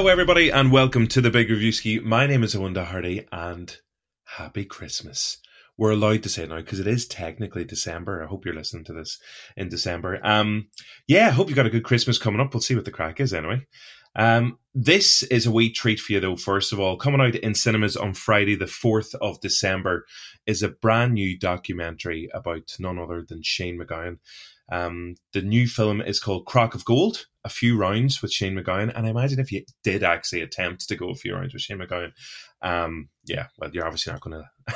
Hello, everybody, and welcome to the Big Reviewski. My name is Eoghan Hardy, and happy Christmas. We're allowed to say now because it is technically December. I hope you're listening to this in December. Um, yeah, I hope you got a good Christmas coming up. We'll see what the crack is anyway. Um, this is a wee treat for you, though. First of all, coming out in cinemas on Friday, the 4th of December, is a brand new documentary about none other than Shane MacGowan. Um, the new film is called Crock of Gold, a few rounds with Shane MacGowan. And I imagine if you did actually attempt to go a few rounds with Shane MacGowan, um, yeah, well, you're obviously not going to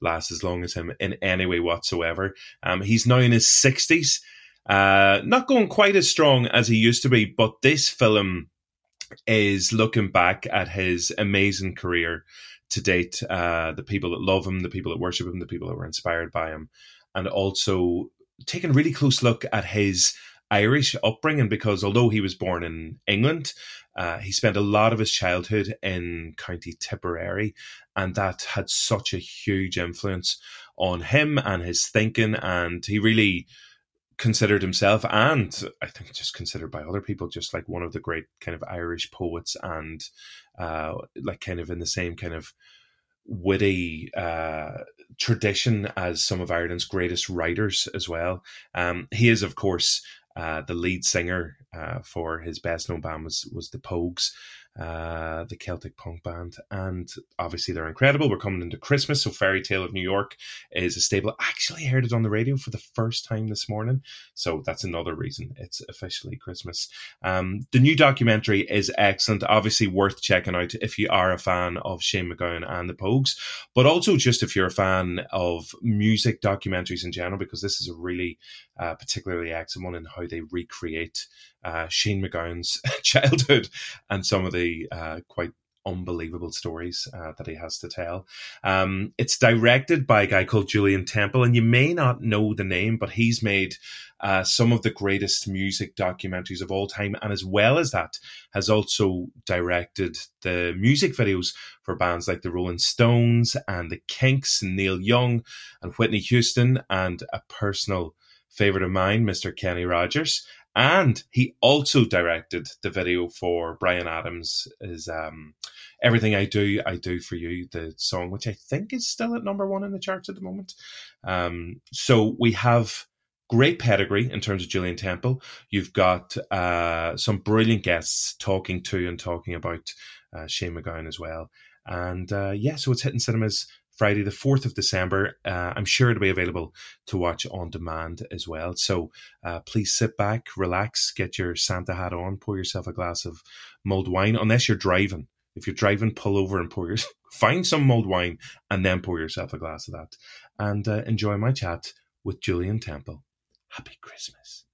last as long as him in any way whatsoever. Um, he's now in his 60s, uh, not going quite as strong as he used to be, but this film is looking back at his amazing career to date, uh, the people that love him, the people that worship him, the people that were inspired by him, and also taken a really close look at his Irish upbringing because although he was born in England, uh, he spent a lot of his childhood in County Tipperary, and that had such a huge influence on him and his thinking. And he really considered himself, and I think just considered by other people, just like one of the great kind of Irish poets, and uh, like kind of in the same kind of witty uh, tradition as some of Ireland's greatest writers as well. Um, he is, of course, uh, the lead singer uh, for his best known band was was the Pogues, uh, the Celtic punk band, and obviously they're incredible. We're coming into Christmas, so Fairy Tale of New York is a staple. I actually heard it on the radio for the first time this morning, so that's another reason it's officially Christmas. Um, the new documentary is excellent, obviously worth checking out if you are a fan of Shane MacGowan and the Pogues, but also just if you're a fan of music documentaries in general, because this is a really uh, particularly excellent one in how they recreate uh, Shane MacGowan's childhood and some of the uh, quite unbelievable stories uh, that he has to tell. Um, it's directed by a guy called Julien Temple, and you may not know the name, but he's made uh, some of the greatest music documentaries of all time, and as well as that, has also directed the music videos for bands like the Rolling Stones and the Kinks, and Neil Young and Whitney Houston, and a personal favorite of mine, Mr. Kenny Rogers. And he also directed the video for Bryan Adams' is um, "Everything I Do, I Do for You," the song, which I think is still at number one in the charts at the moment. Um, so we have great pedigree in terms of Julien Temple. You've got uh, some brilliant guests talking to and talking about uh, Shane MacGowan as well. And uh, yeah, so it's hitting cinemas Friday, the 4th of December. Uh, I'm sure it'll be available to watch on demand as well. So uh, please sit back, relax, get your Santa hat on, pour yourself a glass of mulled wine, unless you're driving. If you're driving, pull over and pour your, find some mulled wine and then pour yourself a glass of that. And uh, enjoy my chat with Julien Temple. Happy Christmas.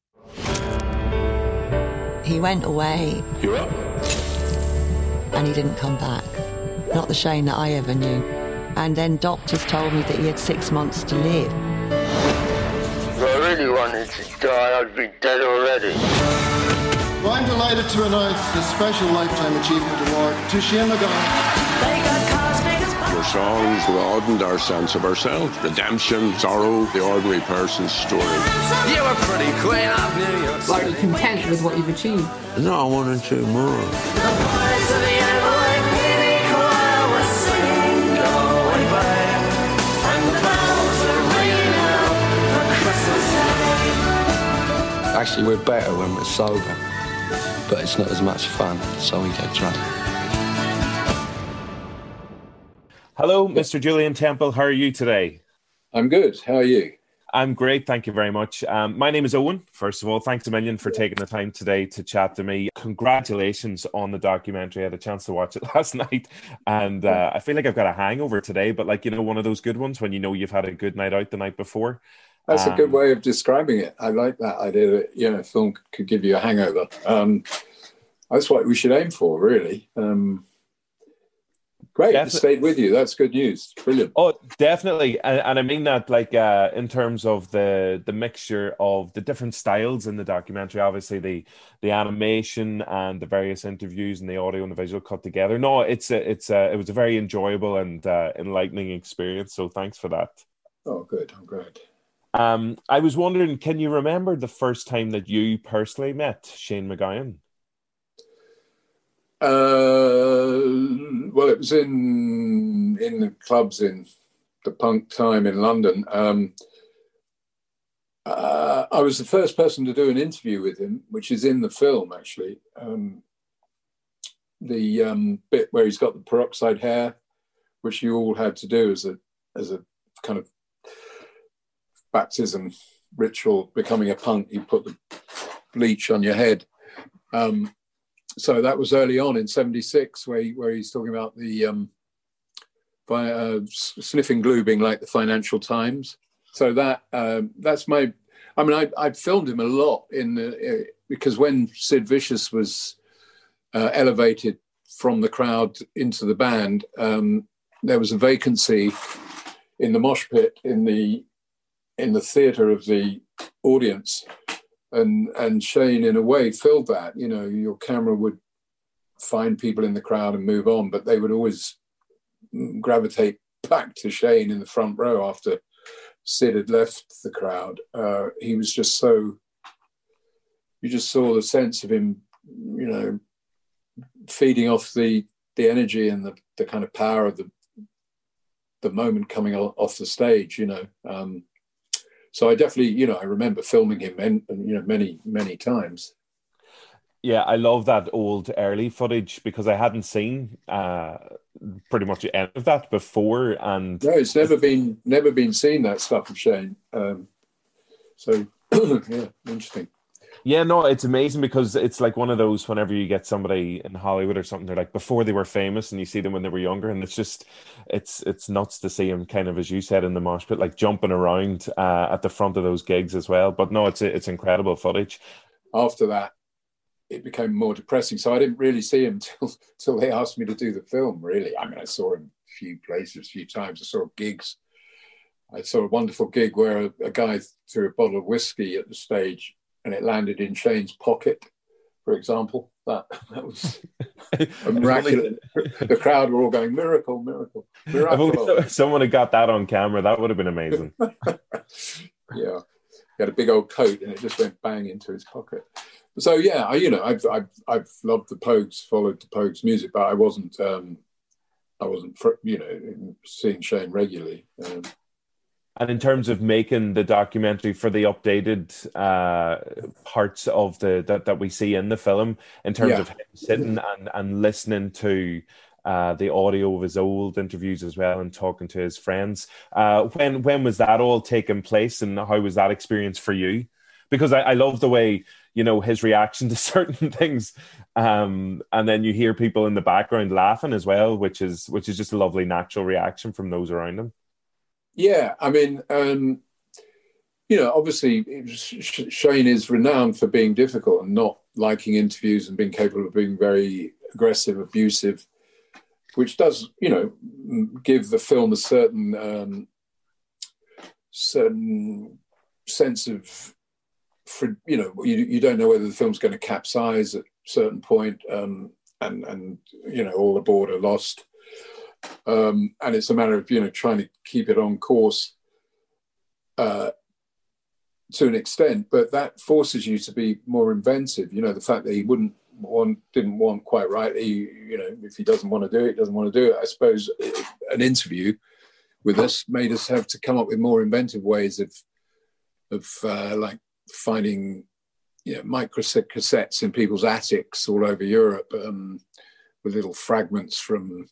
He went away. You're up. And he didn't come back. Not the Shane that I ever knew. And then doctors told me that he had six months to live. If I really wanted to die, I'd be dead already. Well, I'm delighted to announce the Special Lifetime Achievement Award to Shane MacGowan. Your songs broadened our sense of ourselves. Redemption, sorrow, the ordinary person's story. You were pretty queen of New York Are you content with what you've achieved? No, I wanted to more. Actually, we're better when we're sober, but it's not as much fun, so we get drunk. Hello, Mr. Julien Temple. How are you today? I'm good. How are you? I'm great. Thank you very much. Um, my name is Eoghan. First of all, thanks a million for taking the time today to chat to me. Congratulations on the documentary. I had a chance to watch it last night, and uh, I feel like I've got a hangover today, but like, you know, one of those good ones when you know you've had a good night out the night before. That's Um, a good way of describing it. I like that idea that you know, a film could give you a hangover. Um, that's what we should aim for, really. Um, great, it stayed with you. That's good news. Brilliant. Oh, definitely, and, and I mean that like uh, in terms of the the mixture of the different styles in the documentary. Obviously, the the animation and the various interviews and the audio and the visual cut together. No, it's a, it's a, it was a very enjoyable and uh, enlightening experience. So thanks for that. Oh, good. I'm glad. Um, I was wondering, can you remember the first time that you personally met Shane MacGowan? Uh, well, it was in in the clubs in the punk time in London. Um, uh, I was the first person to do an interview with him, which is in the film actually. Um, the um, bit where he's got the peroxide hair, which you all had to do as a as a kind of baptism ritual, becoming a punk. You put the bleach on your head. Um, so that was early on in '76, where he, where he's talking about the um, uh, sniffing glue being like the Financial Times. So that um, that's my. I mean, I I filmed him a lot in the, uh, because when Sid Vicious was uh, elevated from the crowd into the band, um, there was a vacancy in the mosh pit in the in the theatre of the audience, and and Shane in a way filled that. You know, your camera would find people in the crowd and move on, but they would always gravitate back to Shane in the front row after Sid had left the crowd. Uh, he was just so. You just saw the sense of him, you know, feeding off the the energy and the, the kind of power of the the moment coming off the stage, you know. Um, so I definitely, you know, I remember filming him, and you know, many many times. Yeah, I love that old early footage because I hadn't seen uh, pretty much any of that before, and no, it's never been never been seen that stuff of Shane. Um, so yeah, interesting. Yeah, no, it's amazing because it's like one of those whenever you get somebody in Hollywood or something, they're like before they were famous and you see them when they were younger, and it's just it's it's nuts to see them kind of as you said in the mosh pit, like jumping around uh, at the front of those gigs as well. But no, it's it's incredible footage. After that, it became more depressing. So I didn't really see him till till they asked me to do the film. Really, I mean, I saw him a few places, a few times. I saw gigs. I saw a wonderful gig where a, a guy threw a bottle of whiskey at the stage and it landed in Shane's pocket, for example. That that was a miraculous. the crowd were all going miracle, miracle, miracle. If someone had got that on camera, that would have been amazing. yeah, he had a big old coat, and it just went bang into his pocket. So yeah, I, you know, I've, I've I've loved the Pogues, followed the Pogues music, but I wasn't um, I wasn't you know seeing Shane regularly. Um, and in terms of making the documentary for the updated uh, parts of the that, that we see in the film, in terms yeah. of him sitting and, and listening to uh, the audio of his old interviews as well and talking to his friends, uh, when when was that all taking place and how was that experience for you? Because I, I love the way you know his reaction to certain things, um, and then you hear people in the background laughing as well, which is which is just a lovely natural reaction from those around him. Yeah, I mean, um, you know, obviously Shane is renowned for being difficult and not liking interviews and being capable of being very aggressive, abusive, which does, you know, give the film a certain um, certain sense of, you know, you, you don't know whether the film's going to capsize at a certain point, um, and and you know, all aboard are lost um, and it's a matter of you know trying to keep it on course uh, to an extent. But that forces you to be more inventive. You know, the fact that he wouldn't want, didn't want quite right. He, you know, if he doesn't want to do it, doesn't want to do it. I suppose an interview with us made us have to come up with more inventive ways of of uh, like finding you know, micro cassettes in people's attics all over Europe um, with little fragments from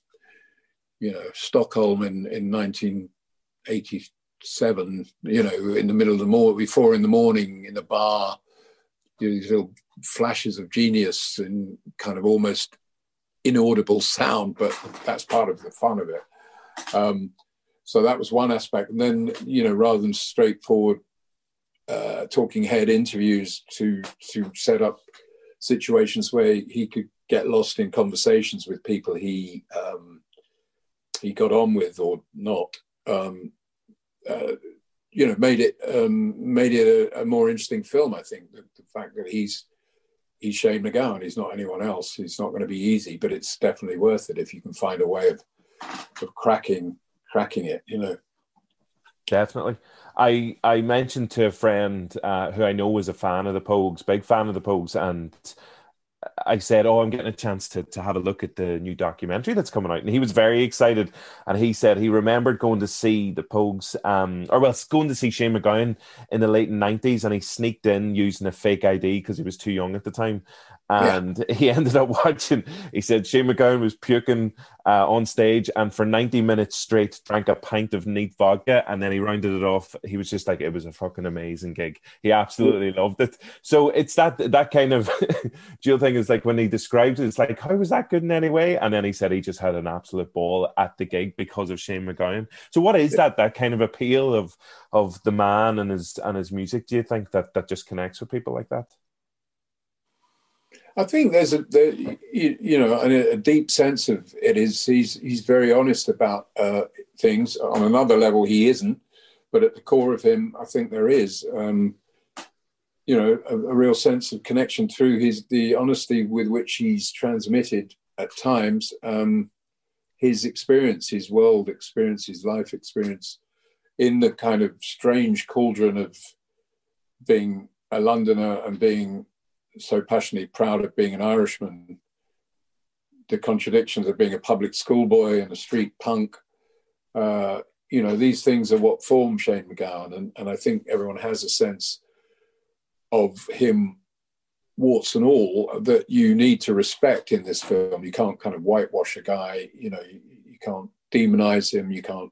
you know, Stockholm in, in 1987, you know, in the middle of the morning, before in the morning in a bar, these little flashes of genius and kind of almost inaudible sound, but that's part of the fun of it. Um, so that was one aspect. And then, you know, rather than straightforward uh, talking head interviews to to set up situations where he could get lost in conversations with people he um, he got on with or not, um, uh, you know, made it um, made it a, a, more interesting film. I think the, the, fact that he's he's Shane MacGowan, he's not anyone else. It's not going to be easy, but it's definitely worth it if you can find a way of of cracking cracking it. You know. Definitely. I I mentioned to a friend uh, who I know was a fan of the Pogues, big fan of the Pogues, and I said, "Oh, I'm getting a chance to to have a look at the new documentary that's coming out," and he was very excited. And he said he remembered going to see the Pogues, um, or well, going to see Shane MacGowan in the late '90s, and he sneaked in using a fake ID because he was too young at the time and yeah. he ended up watching. He said Shane MacGowan was puking uh, on stage, and for ninety minutes straight, drank a pint of neat vodka, and then he rounded it off. He was just like, it was a fucking amazing gig. He absolutely loved it. So it's that that kind of Jill thing is like when he describes it, it's like, how was that good in any way? And then he said he just had an absolute ball at the gig because of Shane MacGowan. So what is that that kind of appeal of of the man and his and his music? Do you think that that just connects with people like that? I think there's a you, you, know a, a, deep sense of it is he's he's very honest about uh, things. On another level, he isn't, but at the core of him, I think there is. Um, you know, a, a, real sense of connection through his the honesty with which he's transmitted at times um, his experience, his world experience, his life experience, in the kind of strange cauldron of being a Londoner and being so passionately proud of being an Irishman, the contradictions of being a public schoolboy and a street punk, uh, you know, these things are what form Shane MacGowan. And, and I think everyone has a sense of him, warts and all, that you need to respect in this film. You can't kind of whitewash a guy, you know, you, you can't demonize him, you can't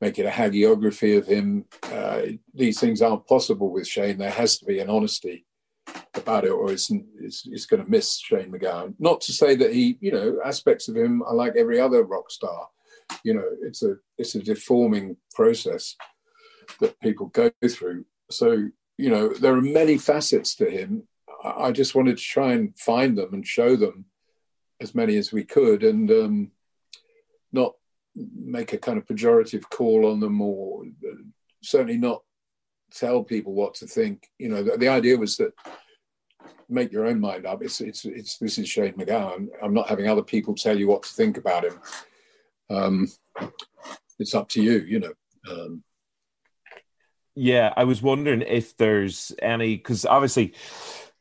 make it a hagiography of him. Uh, these things aren't possible with Shane. There has to be an honesty about it, or is is, is going to miss Shane MacGowan. Not to say that he, you know, aspects of him are like every other rock star. You know, it's a it's a deforming process that people go through. So you know, there are many facets to him. I just wanted to try and find them and show them as many as we could, and um, not make a kind of pejorative call on them, or certainly not tell people what to think. You know, the, the idea was that make your own mind up. It's it's it's this is Shane MacGowan. I'm not having other people tell you what to think about him. Um, it's up to you, you know. Um, yeah, I was wondering if there's any because obviously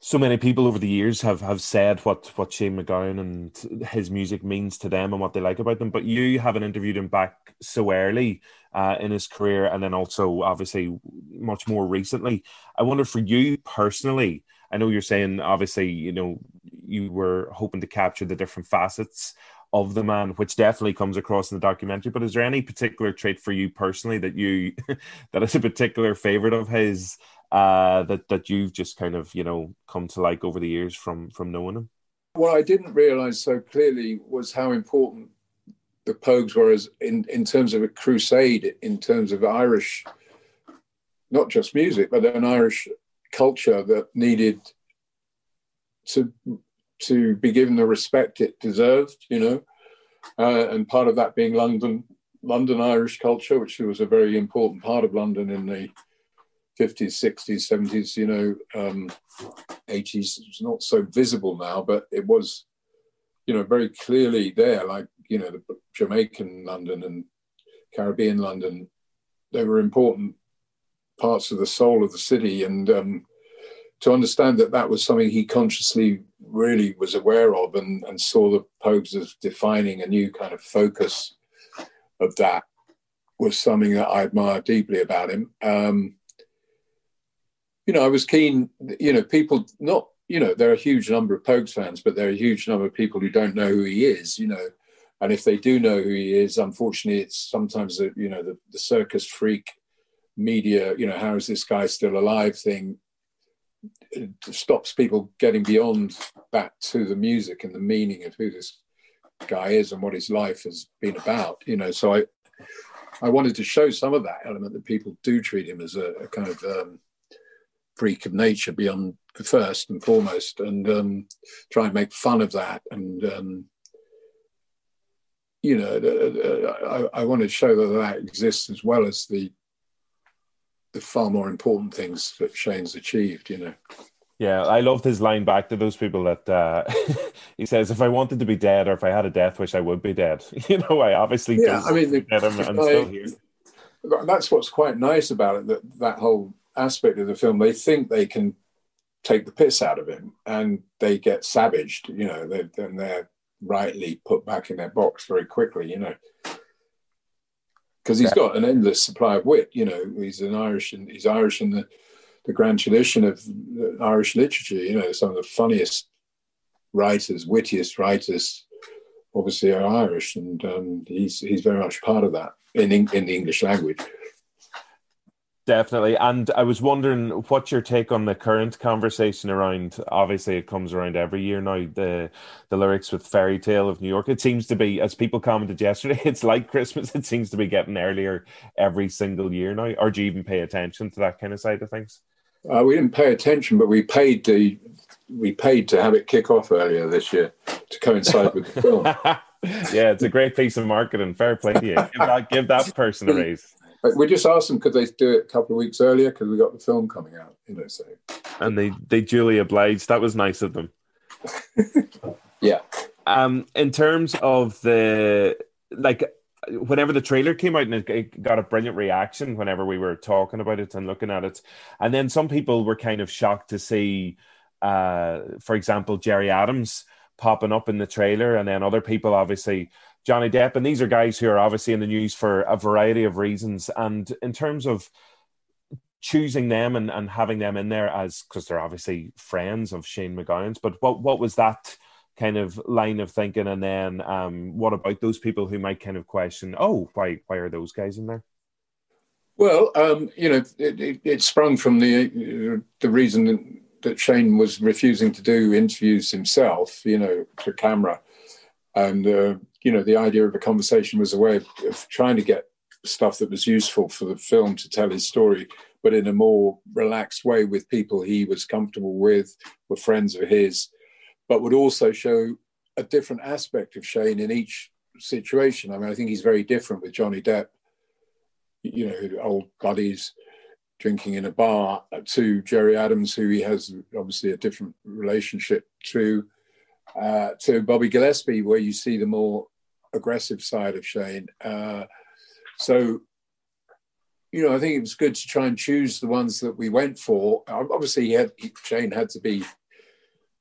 so many people over the years have have said what what Shane MacGowan and his music means to them and what they like about them. But you haven't interviewed him back so early uh, in his career, and then also obviously much more recently. I wonder for you personally. I know you're saying obviously you know you were hoping to capture the different facets of the man, which definitely comes across in the documentary. But is there any particular trait for you personally that you that is a particular favorite of his uh, that that you've just kind of you know come to like over the years from from knowing him? What I didn't realize so clearly was how important the Pogues were as in in terms of a crusade, in terms of Irish, not just music, but an Irish culture that needed to to be given the respect it deserved, you know, uh, and part of that being London London Irish culture, which was a very important part of London in the 50s, 60s, 70s, you know, um, 80s. It's not so visible now, but it was, you know, very clearly there. Like, you know, the Jamaican London and Caribbean London, they were important parts of the soul of the city. And um, to understand that that was something he consciously really was aware of and, and saw the Pogues as defining a new kind of focus of that was something that I admire deeply about him. Um, you know, I was keen, you know, people not, you know, there are a huge number of Pogues fans, but there are a huge number of people who don't know who he is, you know. And if they do know who he is, unfortunately, it's sometimes, you know, the, the circus freak media, you know, how is this guy still alive thing stops people getting beyond that to the music and the meaning of who this guy is and what his life has been about, you know. So I, I wanted to show some of that element that people do treat him as a, a kind of um, freak of nature beyond the first and foremost, and um, try and make fun of that. And um, you know, I, I wanted to show that that exists as well as the the far more important things that Shane's achieved. You know. Yeah, I loved his line back to those people that uh, he says, "If I wanted to be dead, or if I had a death wish, I would be dead." You know, I obviously yeah. I mean, the, I'm, I'm still here. That's what's quite nice about it. That that whole aspect of the film. They think they can take the piss out of him, and they get savaged. You know, they, then they're rightly put back in their box very quickly. You know, because he's got an endless supply of wit. You know, he's an Irish, and he's Irish in the the grand tradition of Irish literature. You know, some of the funniest writers, wittiest writers, obviously are Irish, and um, he's he's very much part of that in in the English language. Definitely. And I was wondering what's your take on the current conversation around obviously it comes around every year now, the the lyrics with Fairy Tale of New York. It seems to be, as people commented yesterday, it's like Christmas. It seems to be getting earlier every single year now. Or do you even pay attention to that kind of side of things? Uh, we didn't pay attention, but we paid the we paid to have it kick off earlier this year to coincide with the film. yeah, it's a great piece of marketing. Fair play to you. Give that, give that person a raise. We just asked them could they do it a couple of weeks earlier because we got the film coming out, you know. So, and they they duly obliged. That was nice of them. yeah. Um, in terms of the like, whenever the trailer came out and it got a brilliant reaction whenever we were talking about it and looking at it, and then some people were kind of shocked to see, uh, for example, Gerry Adams popping up in the trailer, and then other people obviously Johnny Depp, and these are guys who are obviously in the news for a variety of reasons. And in terms of choosing them and, and having them in there as because they're obviously friends of Shane MacGowan's, but what what was that kind of line of thinking? And then um, what about those people who might kind of question, oh, why why are those guys in there? Well, um, you know, it, it, it, sprung from the the reason that Shane was refusing to do interviews himself, you know, to camera, and uh, you know, the idea of a conversation was a way of, of trying to get stuff that was useful for the film to tell his story, but in a more relaxed way with people he was comfortable with, were friends of his, but would also show a different aspect of Shane in each situation. I mean, I think he's very different with Johnny Depp, you know, old buddies drinking in a bar, to Gerry Adams, who he has obviously a different relationship to uh, to Bobby Gillespie, where you see the more aggressive side of Shane. Uh, so, you know, I think it was good to try and choose the ones that we went for. Obviously, he had, Shane had to be,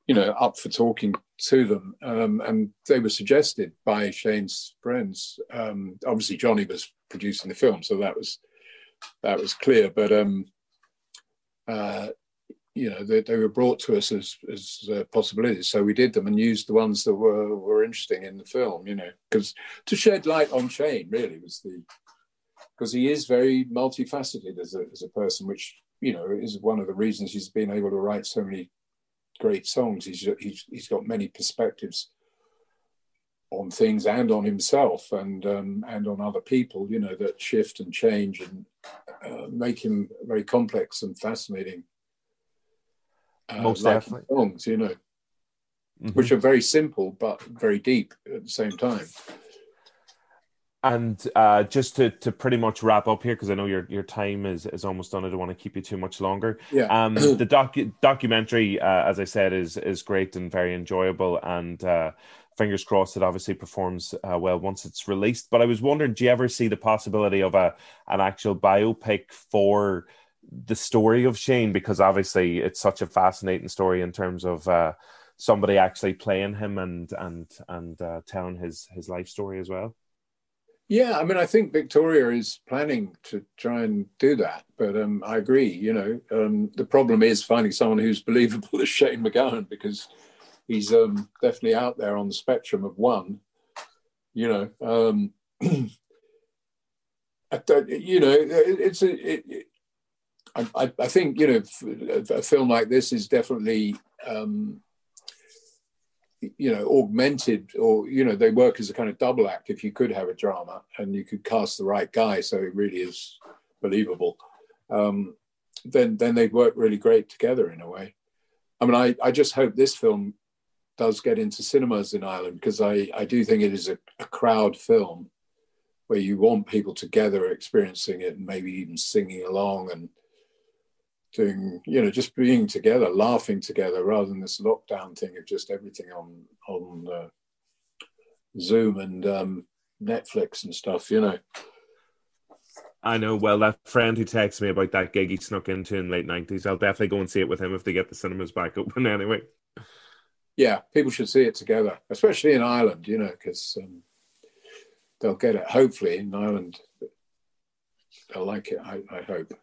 you know, up for talking to them, um, and they were suggested by Shane's friends. Um, obviously, Johnny was producing the film, so that was that was clear. But um, uh, you know they, they were brought to us as as uh, possibilities. So we did them and used the ones that were were interesting in the film you know because to shed light on shane really was the because he is very multifaceted as a, as a person which you know is one of the reasons he's been able to write so many great songs. He's he's, he's got many perspectives on things and on himself and um, and on other people you know that shift and change and uh, make him very complex and fascinating uh, most definitely songs, you know, mm-hmm. which are very simple but very deep at the same time. And uh, just to, to pretty much wrap up here, because I know your, your time is, is almost done. I don't want to keep you too much longer. Yeah. Um, the docu- documentary, uh, as I said, is is great and very enjoyable. And uh, fingers crossed it obviously performs uh, well once it's released. But I was wondering, do you ever see the possibility of a an actual biopic for the story of Shane because obviously it's such a fascinating story in terms of uh, somebody actually playing him and and and uh, telling his his life story as well. Yeah, I mean, I think Victoria is planning to try and do that, but um, I agree. You know, um, the problem is finding someone who's believable as Shane MacGowan because he's um, definitely out there on the spectrum of one. You know, um, you know, it's a, it, I, I, think you know a film like this is definitely um, you know augmented or you know they work as a kind of double act. If you could have a drama and you could cast the right guy so it really is believable um, then then they work really great together in a way. I mean i, I just hope this film does get into cinemas in ireland because i, I do think it is a, a crowd film where you want people together experiencing it and maybe even singing along and doing you know just being together laughing together rather than this lockdown thing of just everything on on uh, zoom and um, netflix and stuff you know I know. Well, that friend who texted me about that gig he snuck into in late nineties, I'll definitely go and see it with him if they get the cinemas back open. Anyway. Yeah, people should see it together, especially in Ireland. You know, because um, they'll get it. Hopefully, in Ireland, they'll like it. I, I hope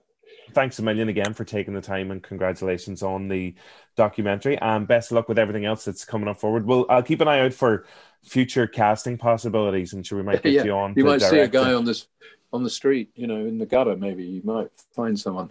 thanks a million again for taking the time and congratulations on the documentary and best of luck with everything else that's coming up forward. Well, I'll keep an eye out for future casting possibilities and sure we might get yeah. you on. You might see a guy on this on the street, you know, in the gutter. Maybe you might find someone.